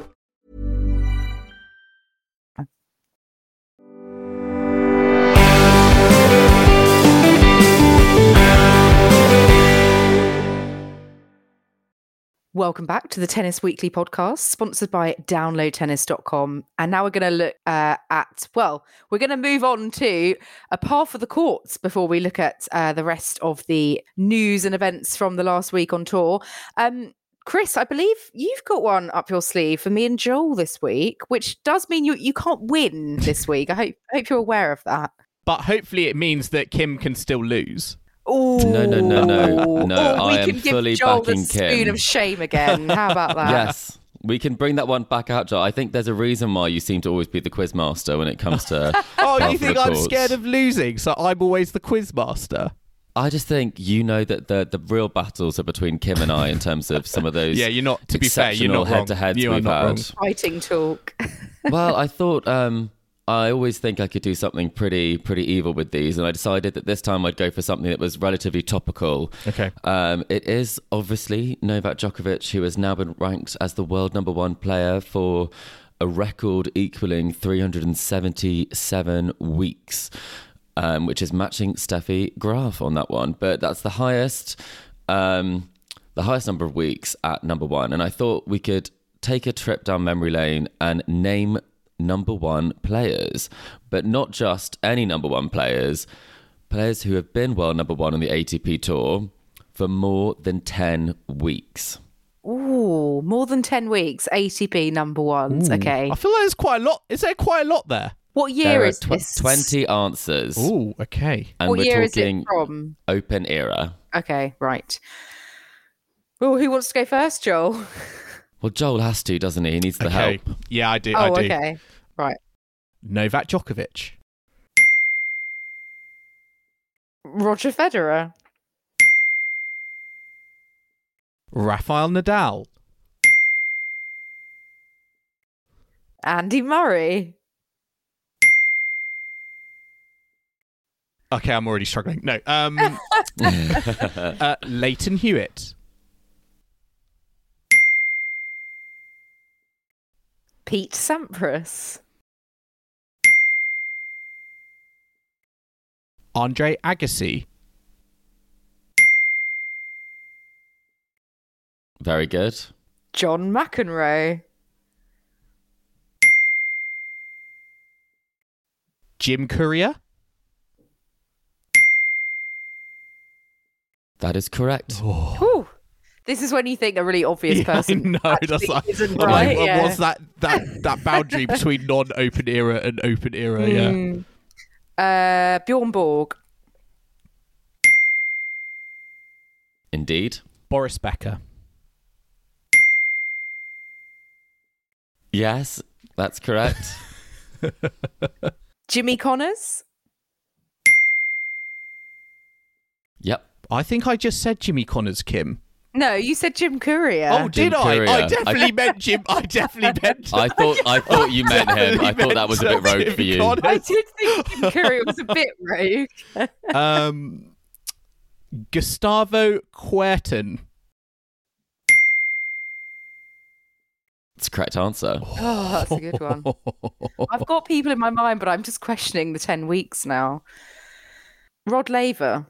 Welcome back to the Tennis Weekly podcast, sponsored by downloadtennis.com. And now we're going to look uh, at, well, we're going to move on to a par for the courts before we look at uh, the rest of the news and events from the last week on tour. Um, Chris, I believe you've got one up your sleeve for me and Joel this week, which does mean you, you can't win this week. I hope, I hope you're aware of that. But hopefully it means that Kim can still lose. Oh No, no, no, no. No, we I am can give fully Joel backing the spoon Kim. of shame again. How about that? Yes. We can bring that one back out, Joe. I think there's a reason why you seem to always be the quiz master when it comes to. [laughs] Oh, par you think the I'm scared of losing, so I'm always the quiz master? I just think you know that the the real battles are between Kim and I in terms of some of those. [laughs] Yeah, you're not- to be fair, you're not wrong. head-to-heads You are not had. wrong. Fighting talk. well, I thought um, I always think I could do something pretty pretty evil with these, and I decided that this time I'd go for something that was relatively topical. Okay. Um, it is obviously Novak Djokovic, who has now been ranked as the world number one player for a record equaling 377 weeks, um, which is matching Steffi Graf on that one. But that's the highest. Um, the highest number of weeks at number one. And I thought we could take a trip down memory lane and name number one players, but not just any number one players, players who have been world number one on the ATP tour for more than 10 weeks. Ooh, more than 10 weeks, ATP number ones. Okay. I feel like there's quite a lot. Is there quite a lot there? What year there are is tw- this? 20 answers. Ooh, okay. And what we're year is talking it from? open era. Okay, right. Well, who wants to go first, Joel? Well, Joel has to, doesn't he? He needs the okay. help. Yeah, I do. oh, I do. okay. Right. Novak Djokovic. Roger Federer. Rafael Nadal. Andy Murray. Okay, I'm already struggling. No. Um, [laughs] uh, Lleyton Hewitt. Pete Sampras. Andre Agassi. Very good. John McEnroe. Jim Courier. That is correct. Whew. This is when you think a really obvious Yeah, person No, That's like, isn't I'm right. like, yeah. what's that, that, that boundary between non-open era and open era? Yeah. Mm. Uh, Bjorn Borg. Indeed. Boris Becker. Yes, that's correct. [laughs] Jimmy Connors. yep. I think I just said Jimmy Connors, Kim. No, you said Jim Courier. Oh, did Jim I? Courier. I definitely meant Jim. I definitely [laughs] meant. I thought I thought you meant him. I thought that was a bit rogue for you. I did think Jim Courier was a bit rogue. [laughs] um, Gustavo Kuerten. It's the correct answer. Oh, that's a good one. I've got people in my mind, but I'm just questioning the 10 weeks now. Rod Laver.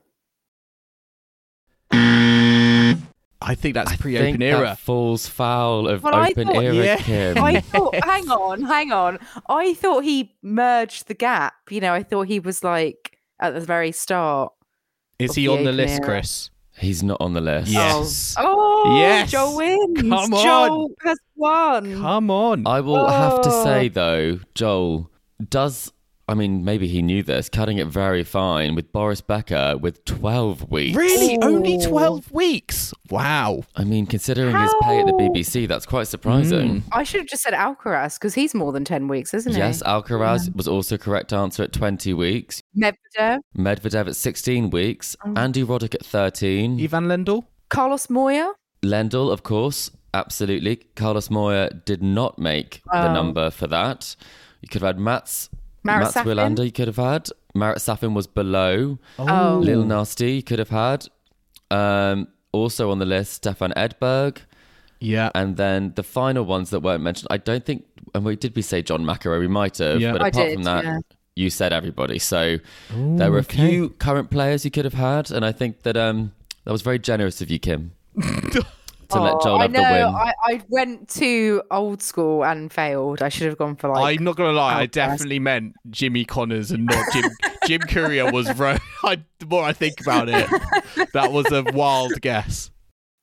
I think that's I pre-open think era. that falls foul of Well, I open thought- era, Yeah. Kim. I [laughs] thought, hang on, hang on. I thought he merged the gap. You know, I thought he was like at the very start. Is he the on the list, era. Chris? He's not on the list. Yes. Oh, oh Yes. Joel wins. Come on. Joel has won. Come on. I will have to Oh. say though, Joel does. I mean, maybe he knew this, cutting it very fine with Boris Becker with 12 weeks. Really? Only 12 weeks? Wow. I mean, considering his pay at the BBC, that's quite surprising. Mm. I should have just said Alcaraz because he's more than 10 weeks, isn't he? Yes, he? Alcaraz was also correct answer at 20 weeks. Medvedev, Medvedev at 16 weeks. Oh. Andy Roddick at 13. Ivan Lendl? Carlos Moya. Lendl, of course, absolutely. Carlos Moya did not make the Oh. number for that. You could have had Mats, Marat Mats Safin? Wilander, you could have had. Marat Safin was below. Oh. Ilie Nastase, you could have had. Um, also on the list, Stefan Edberg. Yeah. And then the final ones that weren't mentioned, I don't think, and we did we say John McEnroe? We might have, Yeah. but I apart did, from that, yeah. you said everybody. So there were a okay. few current players you could have had, and I think that um, that was very generous of you, Kim, [laughs] to let Oh, Joel I have know. the win. I, I went too old school and failed. I should have gone for like. I'm not gonna lie. I definitely meant Jimmy Connors and not Jim. [laughs] Jim Courier was right. I, the more I think about it, that was a wild guess.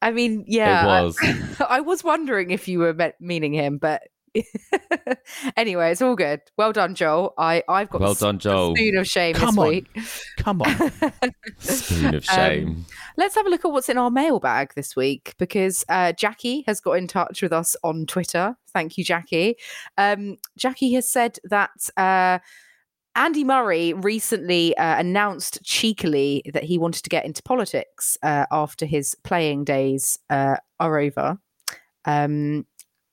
I mean, yeah. It I- was. [laughs] I, was wondering if you were me- meaning him, but [laughs] anyway, it's all good. Well done, Joel. I I've got Well the done, Joel. The spoon of shame Come this on. week. Come on. [laughs] Spoon of Um, shame. Let's have a look at what's in our mailbag this week because uh, Jackie has got in touch with us on Twitter. Thank you, Jackie. Um, Jackie has said that uh, Andy Murray recently uh, announced cheekily that he wanted to get into politics uh, after his playing days uh, are over. Um,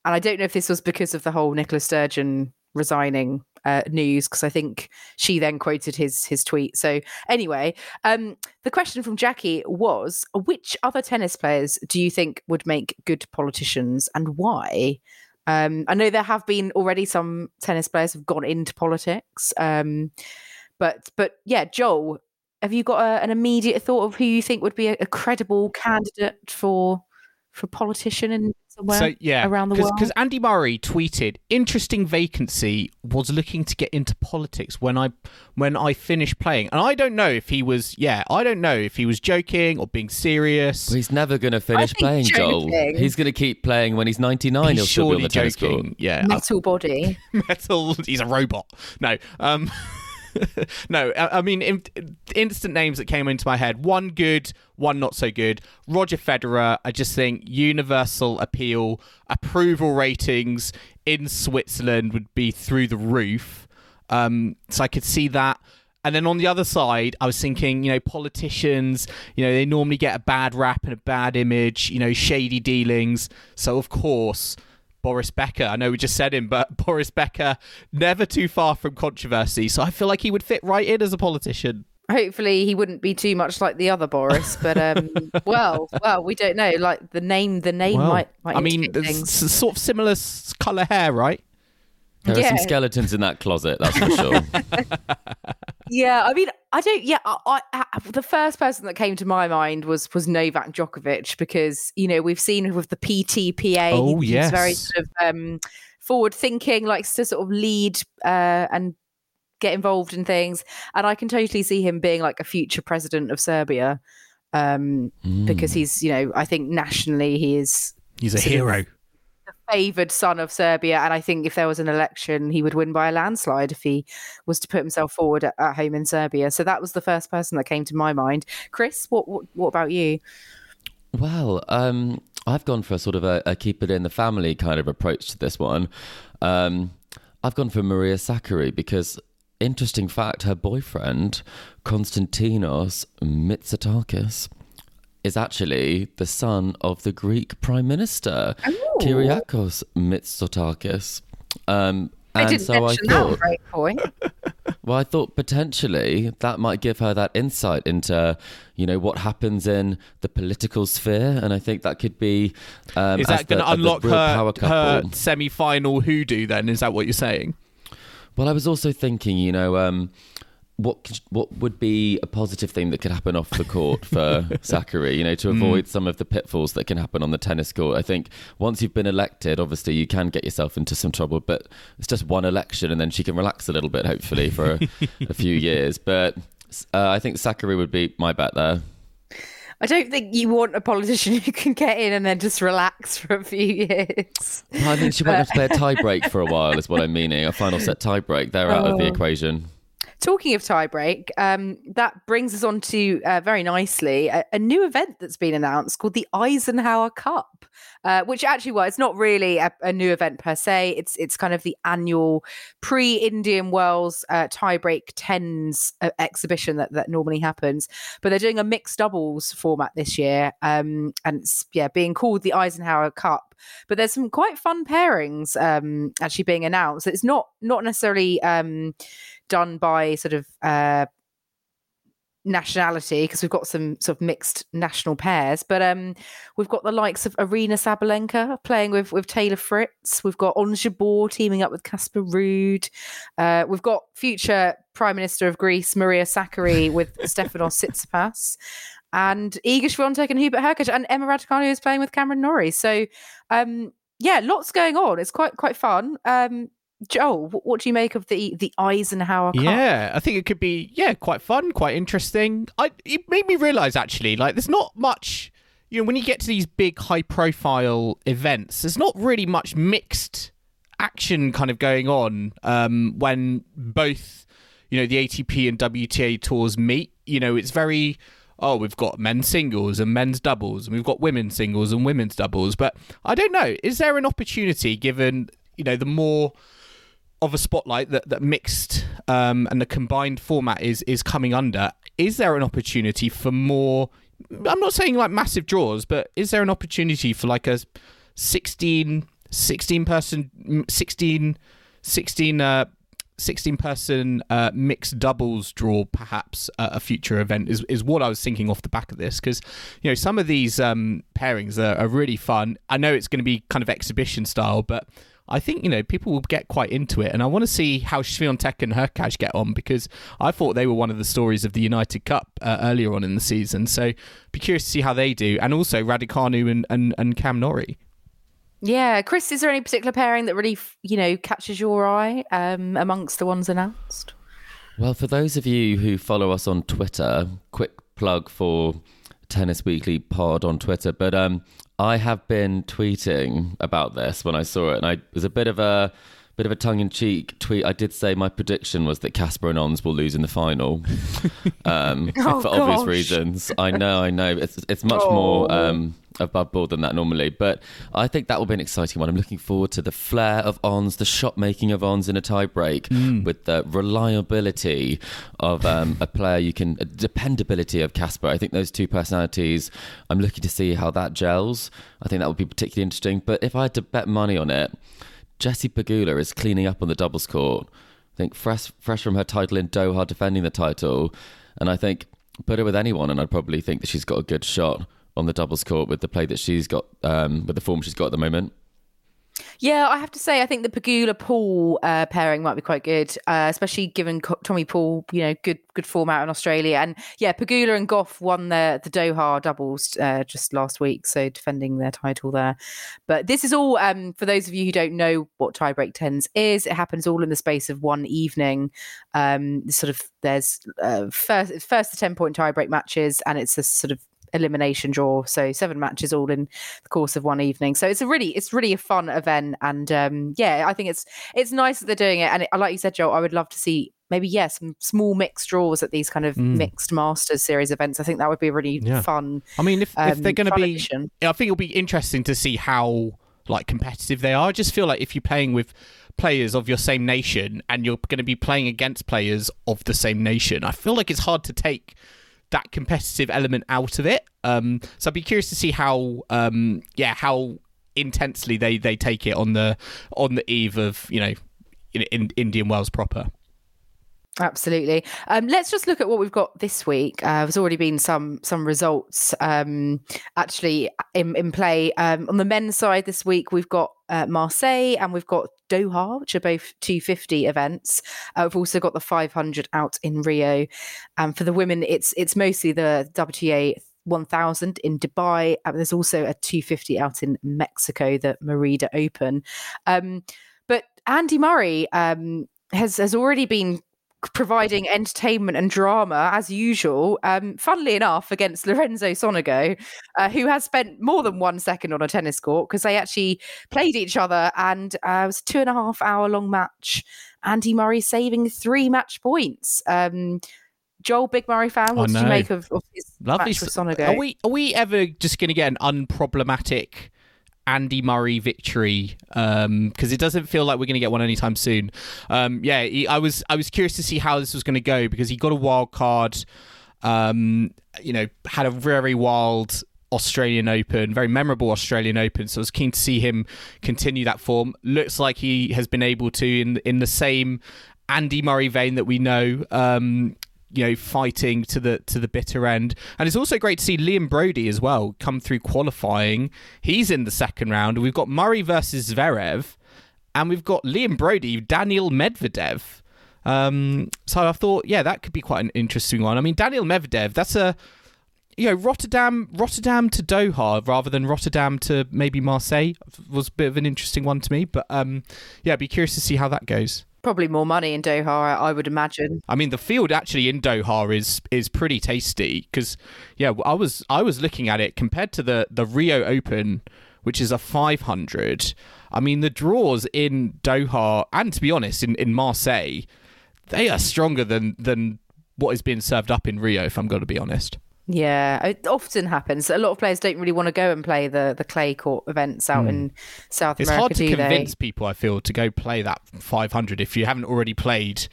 and I don't know if this was because of the whole Nicola Sturgeon resigning uh, news, because I think she then quoted his his tweet. So anyway, um, the question from Jackie was: Which other tennis players do you think would make good politicians, and why? Um, I know there have been already some tennis players have gone into politics, um, but but yeah, Joel, have you got a, an immediate thought of who you think would be a, a credible candidate for for politician in somewhere so yeah, around the world? because Andy Murray tweeted, "Interesting vacancy. Was looking to get into politics when I when I finished playing." And I don't know if he was. Yeah, I don't know if he was joking or being serious. Well, he's never going to finish think playing, Joel. He's going to keep playing when he's 99. He's He'll still be on surely the tennis court. joking. Yeah, metal body. [laughs] metal. He's a robot. No. Um. [laughs] [laughs] no, I, mean, in, instant names that came into my head. One good, one not so good. Roger Federer. I just think universal appeal, approval ratings in Switzerland would be through the roof. Um, so I could see that. And then on the other side, I was thinking, you know, politicians, you know, they normally get a bad rap and a bad image, you know, shady dealings. So, of course, Boris Becker, I know we just said him, but [laughs] Boris Becker, never too far from controversy. So I feel like he would fit right in as a politician. Hopefully, he wouldn't be too much like the other Boris, but um, [laughs] well, well, we don't know. Like the name, the name might, might I mean, indicate there's things. s- sort of similar colour hair, right? There are some skeletons in that closet, that's for sure. [laughs] Yeah, I mean, I don't. Yeah, I, I, the first person that came to my mind was was Novak Djokovic because you know we've seen with the PTPA. Oh, he- he's very sort of um, forward thinking, likes to sort of lead uh, and get involved in things, and I can totally see him being like a future president of Serbia um, because he's you know I think nationally he is He's a Sort of- hero. Favoured son of Serbia, and I think if there was an election, he would win by a landslide if he was to put himself forward at, at home in Serbia. So that was the first person that came to my mind. Chris, what what, what about you? Well, um, I've gone for a sort of a, a keep it in the family kind of approach to this one. Um, I've gone for Maria Sakkari because, interesting fact, her boyfriend, Konstantinos Mitsotakis, is actually the son of the Greek Prime Minister, Kyriakos Mitsotakis. Um, I and didn't so I mention that. thought, Great point. [laughs] well, I thought potentially that might give her that insight into, you know, what happens in the political sphere, and I think that could be. Um, Is that going to unlock real power her, her couple. semi-final hoodoo? Then is that what you're saying? Well, I was also thinking, you know, um, what could- what would be a positive thing that could happen off the court for [laughs] Sakkari, you know, to avoid some of the pitfalls that can happen on the tennis court. I think once you've been elected, obviously you can get yourself into some trouble, but it's just one election and then she can relax a little bit, hopefully, for a, [laughs] a few years. But uh, I think Sakkari would be my bet there. I don't think you want a politician who can get in and then just relax for a few years. Well, I think she won't have to play a [laughs] tie break for a while, is what I'm meaning. A final set tie break. They're out of the Oh. equation. Talking of tiebreak, um, that brings us on to uh, very nicely a, a new event that's been announced called the Eisenhower Cup, uh, which actually, well, it's not really a, a new event per se. It's it's kind of the annual pre-Indian Wells uh, tiebreak tens uh, exhibition that that normally happens, but they're doing a mixed doubles format this year, um, and it's yeah being called the Eisenhower Cup. But there's some quite fun pairings um, actually being announced. It's not not necessarily. Done by sort of uh, nationality because we've got some sort of mixed national pairs. But um, we've got the likes of Aryna Sabalenka playing with with Taylor Fritz. We've got Jabeur teaming up with Casper Ruud. Uh, we've got future Prime Minister of Greece Maria Sakkari with [laughs] Stefanos Tsitsipas. And Iga Swiatek and Hubert Hurkacz and Emma Raducanu is playing with Cameron Norrie. So, um, yeah, lots going on. It's quite quite fun. Um, Joel, what do you make of the the Eisenhower Cup? Yeah, I think it could be yeah quite fun, quite interesting. I it made me realize actually like there's not much. You know, when you get to these big high profile events, there's not really much mixed action kind of going on um, when both you know the ATP and WTA tours meet. You know, it's very oh we've got men's singles and men's doubles, and we've got women's singles and women's doubles. But I don't know, is there an opportunity given you know the more of a spotlight that that mixed um, and the combined format is is coming under. Is there an opportunity for more? I'm not saying like massive draws, but is there an opportunity for like a 16, 16 person, 16, 16, uh, 16 person uh, mixed doubles draw, perhaps a future event is, is what I was thinking off the back of this. Because, you know, some of these um, pairings are, are really fun. I know it's going to be kind of exhibition style, but I think, you know, people will get quite into it. And I want to see how Swiatek and Hurkacz get on because I thought they were one of the stories of the United Cup uh, earlier on in the season. So be curious to see how they do. And also Raducanu and, and, and Cam Norrie. Yeah, Chris, is there any particular pairing that really, you know, catches your eye um, amongst the ones announced? Well, for those of you who follow us on Twitter, quick plug for Tennis Weekly Pod on Twitter. But um, I have been tweeting about this when I saw it, and I it was a bit of a bit of a tongue-in-cheek tweet. I did say my prediction was that Casper and Ons will lose in the final [laughs] um, Oh, for obvious reasons. I know, I know. It's it's much more um, above board than that normally, but I think that will be an exciting one. I'm looking forward to the flair of Ons, the shot making of Ons in a tie break, with the reliability of um, a player you can, dependability of Casper. I think those two personalities. I'm looking to see how that gels. I think that would be particularly interesting. But if I had to bet money on it, Jessie Pegula is cleaning up on the doubles court. I think fresh, fresh from her title in Doha, defending the title, and I think put her with anyone, and I'd probably think that she's got a good shot on the doubles court with the play that she's got, um, with the form she's got at the moment. Yeah, I have to say, I think the Pegula Paul uh, pairing might be quite good, uh, especially given Co- Tommy Paul, you know, good good form out in Australia. And yeah, Pegula and Gauff won the the Doha doubles uh, just last week, so defending their title there. But this is all um, for those of you who don't know what tiebreak tens is. It happens all in the space of one evening. Um, sort of there's uh, first first to ten point tiebreak matches, and it's a sort of elimination draw so seven matches all in the course of one evening so it's a really it's really a fun event and um yeah i think it's it's nice that they're doing it and it, like you said joe i would love to see maybe yeah some small mixed draws at these kind of mixed masters series events i think that would be really Yeah. fun I mean, if, if um, they're going to be, addition. I think it'll be interesting to see how like competitive they are. I just feel like if you're playing with players of your same nation and you're going to be playing against players of the same nation, I feel like it's hard to take that competitive element out of it. Um, so I'd be curious to see how, um, yeah, how intensely they they take it on the on the eve of you know in, in Indian Wells proper. Absolutely. Um, let's just look at what we've got this week. Uh, there's already been some some results um, actually in, in play. Um, on the men's side this week, we've got uh, Marseille and we've got Doha, which are both 250 events. Uh, we've also got the 500 out in Rio. And for the women, it's it's mostly the WTA 1000 in Dubai. And there's also a 250 out in Mexico, the Merida Open. Um, but Andy Murray um, has has already been providing entertainment and drama as usual. Um, funnily enough, against Lorenzo Sonego, uh, who has spent more than one second on a tennis court because they actually played each other, and uh, it was a two and a half hour long match. Andy Murray saving three match points. Um, Joel, big Murray fan. What did you make of, of his Lovely. match with s- Sonego? Are we are we ever just going to get an unproblematic Andy Murray victory? Because it doesn't feel like we're going to get one anytime soon. Um, yeah, he, I was I was curious to see how this was going to go because he got a wild card. Um, you know, had a very wild Australian Open, very memorable Australian Open. So I was keen to see him continue that form. Looks like he has been able to in in the same Andy Murray vein that we know. Um, you know, fighting to the to the bitter end, and it's also great to see Liam Broady as well come through qualifying. He's in the second round. We've got Murray versus Zverev, and we've got Liam Broady, Daniil Medvedev. Um, so I thought, yeah, that could be quite an interesting one. I mean, Daniil Medvedev, that's a you know Rotterdam, Rotterdam to Doha rather than Rotterdam to maybe Marseille was a bit of an interesting one to me. But um, yeah, I'd be curious to see how that goes. Probably more money in Doha, I, would imagine. I mean, the field actually in Doha is is pretty tasty because yeah, I was I was looking at it compared to the the Rio Open, which is a 500. I mean, the draws in Doha and to be honest, in in Marseille, they are stronger than than what is being served up in Rio. If I'm going to be honest. Yeah, it often happens. A lot of players don't really want to go and play the, the clay court events out in South. It's America, hard to convince they? people. I feel to go play that 500 if you haven't already played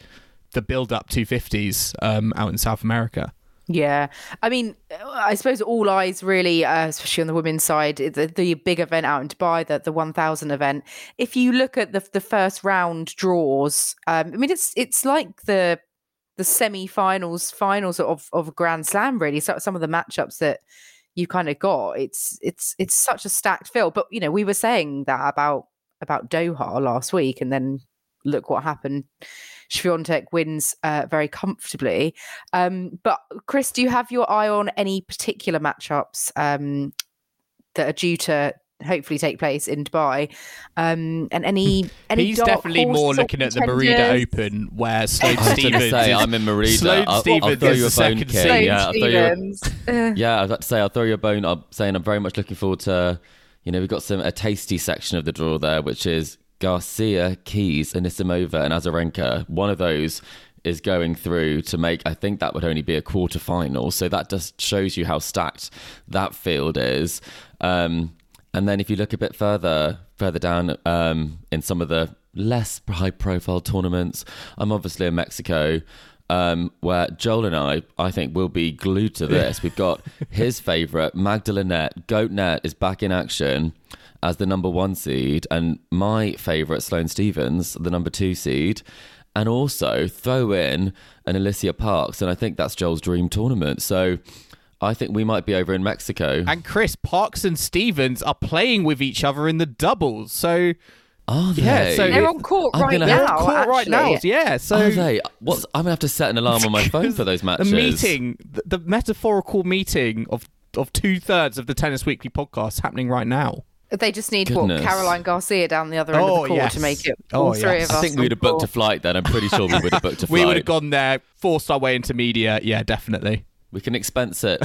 the build up 250s um, out in South America. Yeah, I mean, I suppose all eyes really, uh, especially on the women's side, the, the big event out in Dubai, the the 1000 event. If you look at the the first round draws, um, I mean, it's it's like the the semi-finals, finals of of Grand Slam. Really, so some of the matchups that you kind of got, it's it's it's such a stacked field. But you know, we were saying that about about Doha last week, and then look what happened. Swiatek wins uh, very comfortably. Um, but Chris, do you have your eye on any particular matchups um, that are due to hopefully take place in Dubai? Um, and any any He's definitely more looking at the Merida? Open where Sloane I Stevens. say is- I'm in Merida. Sloane I'll, I'll Stevens throw is you a the bone, second seed. Sloane Yeah, I'll throw you a, yeah, I was about to say I'll throw you a bone. I'm saying I'm very much looking forward to. You know, we've got some a tasty section of the draw there, which is Garcia, Keys, Anisimova, and Azarenka. One of those is going through to make. I think that would only be a quarter final. So that just shows you how stacked that field is. Um, and then if you look a bit further further down um, in some of the less high profile tournaments, I'm obviously in Mexico. Um, where Joel and I, I think, will be glued to this. We've got [laughs] his favourite, Magdalene Goatnet, is back in action as the number one seed, and my favourite, Sloane Stevens, the number two seed. And also throw in an Alycia Parks, and I think that's Joel's dream tournament. So I think we might be over in Mexico. and Chris Parks and Stevens are playing with each other in the doubles. So Are they? Yeah, so- They're on court I'm right gonna now. have- court right now, yeah. So Are they? What's, I'm gonna have to set an alarm on my phone for those [laughs] matches. the meeting, the, the metaphorical meeting of of two thirds of the Tennis Weekly podcast happening right now. They just need Goodness. what Caroline Garcia down the other end Oh, of the oh, court yes. to make it Oh, all three yes. of us. I think we'd have booked a flight then. I'm pretty sure we would have booked a flight. [laughs] We would have gone there, forced our way into media. Yeah, definitely. We can expense it.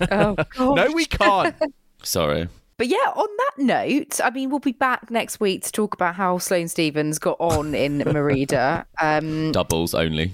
[laughs] Oh, No, we can't. [laughs] Sorry. But yeah, on that note, I mean, we'll be back next week to talk about how Sloane Stevens got on in [laughs] Merida. Um, Doubles only.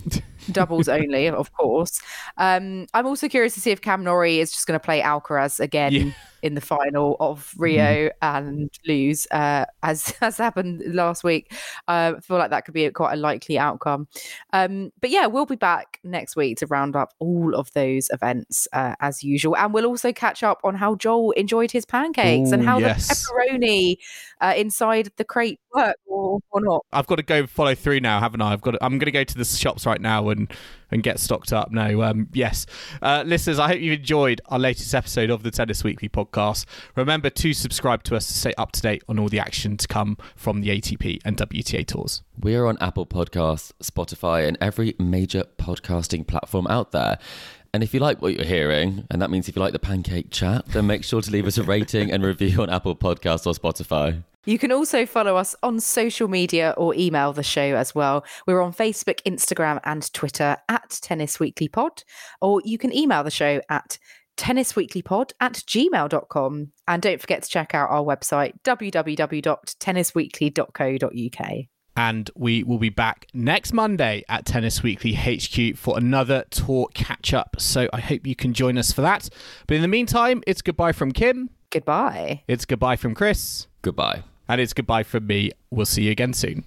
doubles only, of course. Um, I'm also curious to see if Cam Norrie is just going to play Alcaraz again Yeah. In the final of Rio and lose, uh, as [laughs] as happened last week. Uh, I feel like that could be a, quite a likely outcome. Um, but yeah, we'll be back next week to round up all of those events uh, as usual, and we'll also catch up on how Joel enjoyed his pancakes and how yes. the pepperoni uh, inside the crate worked or, or not. I've got to go follow through now, haven't I? I've got. To, I'm going to go to the shops right now and and get stocked up. No, um, yes, uh, listeners, I hope you've enjoyed our latest episode of the Tennis Weekly podcast. Remember to subscribe to us to stay up to date on all the action to come from the ATP and WTA tours. We are on Apple Podcasts, Spotify, and every major podcasting platform out there. And if you like what you're hearing, and that means if you like the pancake chat, then make sure to leave us a rating and review on Apple Podcasts or Spotify. You can also follow us on social media or email the show as well. We're on Facebook, Instagram, and Twitter at Tennis Weekly Pod, or you can email the show at tennisweeklypod at gmail.com. And don't forget to check out our website, www.tennisweekly.co.uk. And we will be back next Monday at Tennis Weekly HQ for another tour catch up. So I hope you can join us for that. But in the meantime, it's goodbye from Kim. Goodbye. It's goodbye from Chris. Goodbye. And it's goodbye from me. We'll see you again soon.